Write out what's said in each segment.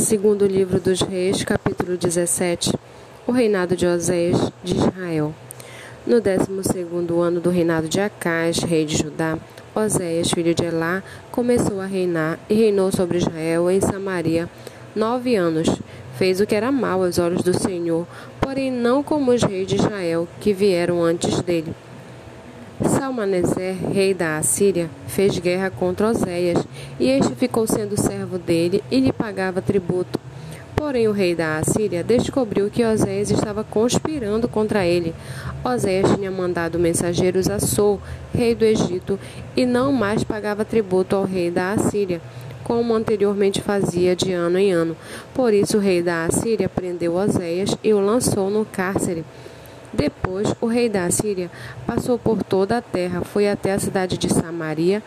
Segundo livro dos Reis, capítulo 17, o reinado de Oséias de Israel. No décimo segundo ano do reinado de Acás, rei de Judá, Oséias, filho de Elá, começou a reinar e reinou sobre Israel em Samaria nove anos. Fez o que era mal aos olhos do Senhor, porém não como os reis de Israel que vieram antes dele. Salmaneser, rei da Assíria, fez guerra contra Oséias, e este ficou sendo servo dele e lhe pagava tributo. Porém, o rei da Assíria descobriu que Oséias estava conspirando contra ele. Oséias tinha mandado mensageiros a Sou, rei do Egito, e não mais pagava tributo ao rei da Assíria, como anteriormente fazia de ano em ano. Por isso, o rei da Assíria prendeu Oséias e o lançou no cárcere. Depois, o rei da Síria passou por toda a terra, foi até a cidade de Samaria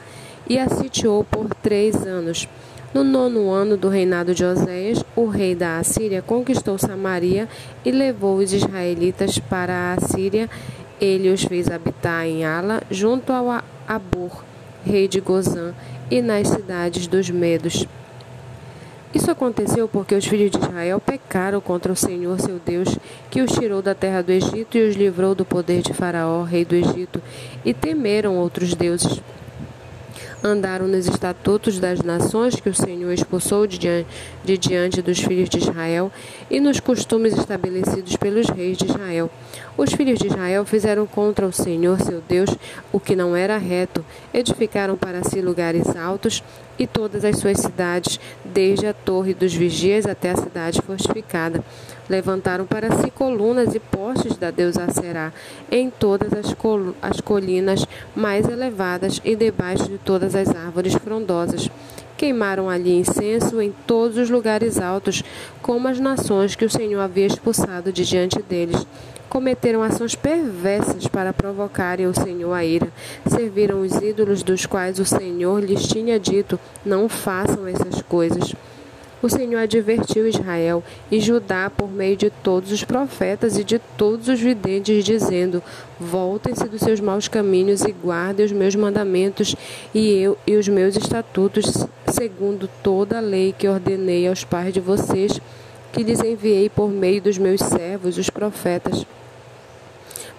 e a sitiou por três anos. No nono ano do reinado de Oséias, o rei da Assíria conquistou Samaria e levou os israelitas para a Assíria. Ele os fez habitar em Ala, junto ao Abur, rei de Gozã, e nas cidades dos Medos. Isso aconteceu porque os filhos de Israel pecaram contra o Senhor seu Deus, que os tirou da terra do Egito e os livrou do poder de Faraó, rei do Egito, e temeram outros deuses andaram nos estatutos das nações que o Senhor expulsou de diante, de diante dos filhos de Israel e nos costumes estabelecidos pelos reis de Israel. Os filhos de Israel fizeram contra o Senhor seu Deus o que não era reto, edificaram para si lugares altos e todas as suas cidades, desde a torre dos vigias até a cidade fortificada. Levantaram para si colunas e postes da deusa Será em todas as, col as colinas mais elevadas e debaixo de todas as árvores frondosas. Queimaram ali incenso em todos os lugares altos, como as nações que o Senhor havia expulsado de diante deles cometeram ações perversas para provocarem o Senhor a ira. Serviram os ídolos dos quais o Senhor lhes tinha dito: Não façam essas coisas. O Senhor advertiu Israel e Judá por meio de todos os profetas e de todos os videntes, dizendo: Voltem-se dos seus maus caminhos e guardem os meus mandamentos e eu e os meus estatutos, segundo toda a lei que ordenei aos pais de vocês, que lhes enviei por meio dos meus servos, os profetas.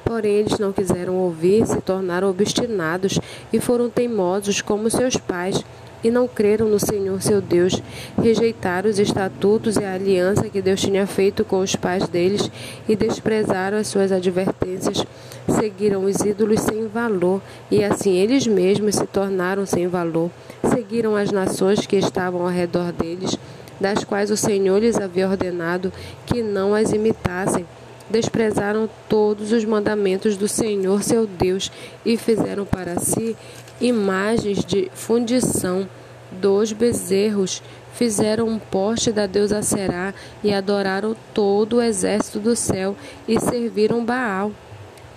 Porém, eles não quiseram ouvir, se tornaram obstinados e foram teimosos como seus pais, e não creram no Senhor seu Deus. Rejeitaram os estatutos e a aliança que Deus tinha feito com os pais deles e desprezaram as suas advertências. Seguiram os ídolos sem valor, e assim eles mesmos se tornaram sem valor. Seguiram as nações que estavam ao redor deles, das quais o Senhor lhes havia ordenado que não as imitassem desprezaram todos os mandamentos do Senhor seu Deus e fizeram para si imagens de fundição dos bezerros. Fizeram um poste da deusa Será e adoraram todo o exército do céu e serviram Baal.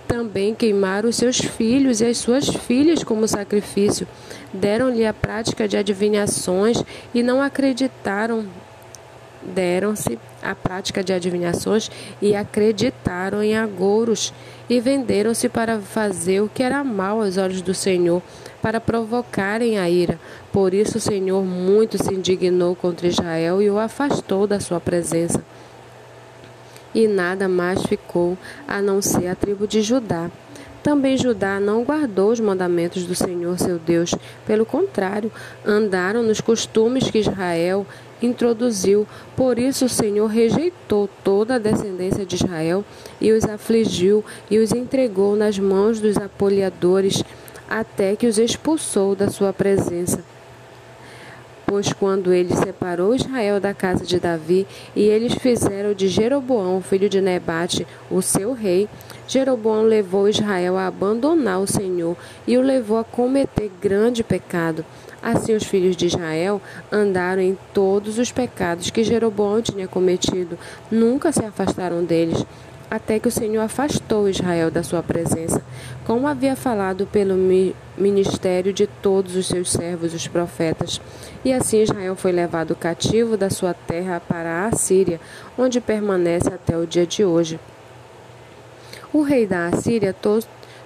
Também queimaram seus filhos e as suas filhas como sacrifício. Deram-lhe a prática de adivinhações e não acreditaram deram-se à prática de adivinhações e acreditaram em agouros e venderam-se para fazer o que era mal aos olhos do Senhor, para provocarem a ira. Por isso o Senhor muito se indignou contra Israel e o afastou da sua presença. E nada mais ficou a não ser a tribo de Judá. Também Judá não guardou os mandamentos do Senhor seu Deus, pelo contrário, andaram nos costumes que Israel introduziu. Por isso o Senhor rejeitou toda a descendência de Israel e os afligiu e os entregou nas mãos dos apoliadores, até que os expulsou da sua presença. Pois quando ele separou Israel da casa de Davi, e eles fizeram de Jeroboão, filho de Nebate, o seu rei, Jeroboão levou Israel a abandonar o Senhor e o levou a cometer grande pecado. Assim, os filhos de Israel andaram em todos os pecados que Jeroboão tinha cometido, nunca se afastaram deles, até que o Senhor afastou Israel da sua presença, como havia falado pelo ministério de todos os seus servos, os profetas. E assim Israel foi levado cativo da sua terra para a Assíria, onde permanece até o dia de hoje. O rei da Assíria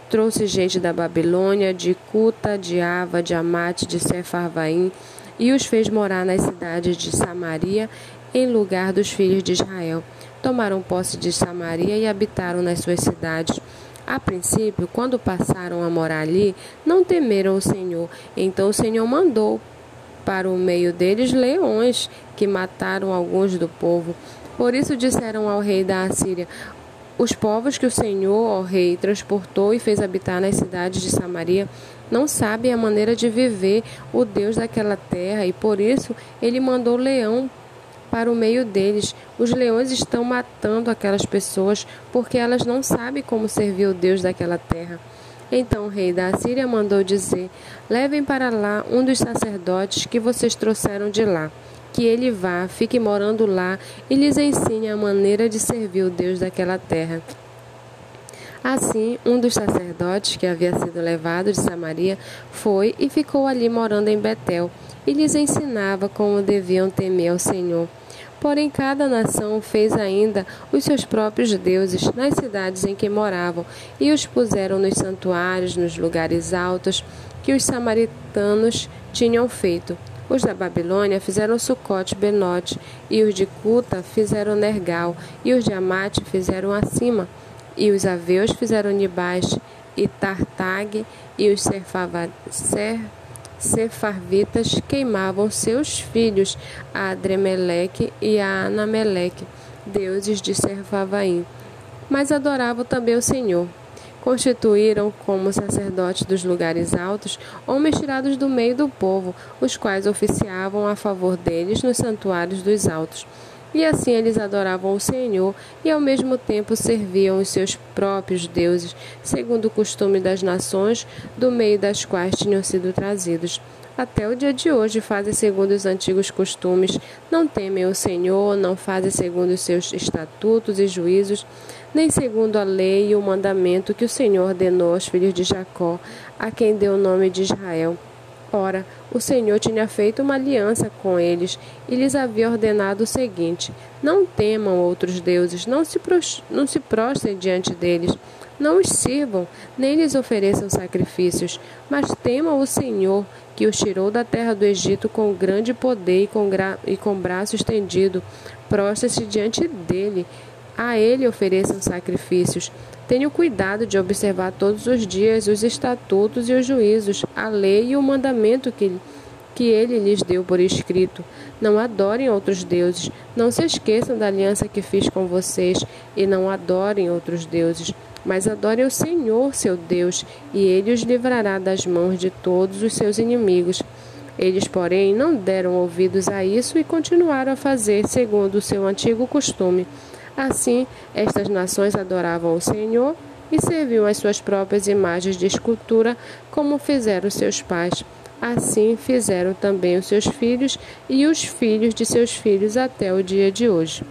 trouxe gente da Babilônia, de Cuta, de Ava, de Amate, de Sefarvaim e os fez morar nas cidades de Samaria em lugar dos filhos de Israel. Tomaram posse de Samaria e habitaram nas suas cidades. A princípio, quando passaram a morar ali, não temeram o Senhor. Então o Senhor mandou para o meio deles leões que mataram alguns do povo. Por isso disseram ao rei da Assíria: Os povos que o Senhor, ó rei, transportou e fez habitar nas cidades de Samaria não sabem a maneira de viver o Deus daquela terra, e por isso ele mandou leão para o meio deles. Os leões estão matando aquelas pessoas porque elas não sabem como servir o Deus daquela terra. Então o rei da Assíria mandou dizer: Levem para lá um dos sacerdotes que vocês trouxeram de lá. Que ele vá, fique morando lá e lhes ensine a maneira de servir o Deus daquela terra. Assim, um dos sacerdotes que havia sido levado de Samaria foi e ficou ali morando em Betel e lhes ensinava como deviam temer ao Senhor. Porém, cada nação fez ainda os seus próprios deuses nas cidades em que moravam e os puseram nos santuários, nos lugares altos que os samaritanos tinham feito. Os da Babilônia fizeram Sucote Benote, e os de Cuta fizeram Nergal, e os de Amate fizeram Acima, e os Aveus fizeram Nibás, e Tartag, e os Serfava, Ser, Sefarvitas queimavam seus filhos a Adremeleque e a Anameleque, deuses de Serfavaim, mas adoravam também o Senhor. Constituíram como sacerdotes dos lugares altos homens tirados do meio do povo, os quais oficiavam a favor deles nos santuários dos altos. E assim eles adoravam o Senhor e ao mesmo tempo serviam os seus próprios deuses, segundo o costume das nações do meio das quais tinham sido trazidos. Até o dia de hoje fazem segundo os antigos costumes, não temem o Senhor, não fazem segundo os seus estatutos e juízos, nem segundo a lei e o mandamento que o Senhor ordenou aos filhos de Jacó, a quem deu o nome de Israel. Ora, o Senhor tinha feito uma aliança com eles e lhes havia ordenado o seguinte: Não temam outros deuses, não se, não se prostrem diante deles, não os sirvam, nem lhes ofereçam sacrifícios, mas temam o Senhor, que os tirou da terra do Egito com grande poder e com, e com braço estendido. Prostre-se diante dele a ele ofereçam sacrifícios. Tenham cuidado de observar todos os dias os estatutos e os juízos, a lei e o mandamento que, que ele lhes deu por escrito. Não adorem outros deuses. Não se esqueçam da aliança que fiz com vocês e não adorem outros deuses. Mas adorem o Senhor, seu Deus, e ele os livrará das mãos de todos os seus inimigos. Eles, porém, não deram ouvidos a isso e continuaram a fazer segundo o seu antigo costume. Assim, estas nações adoravam o Senhor e serviam as suas próprias imagens de escultura, como fizeram seus pais. Assim fizeram também os seus filhos e os filhos de seus filhos até o dia de hoje.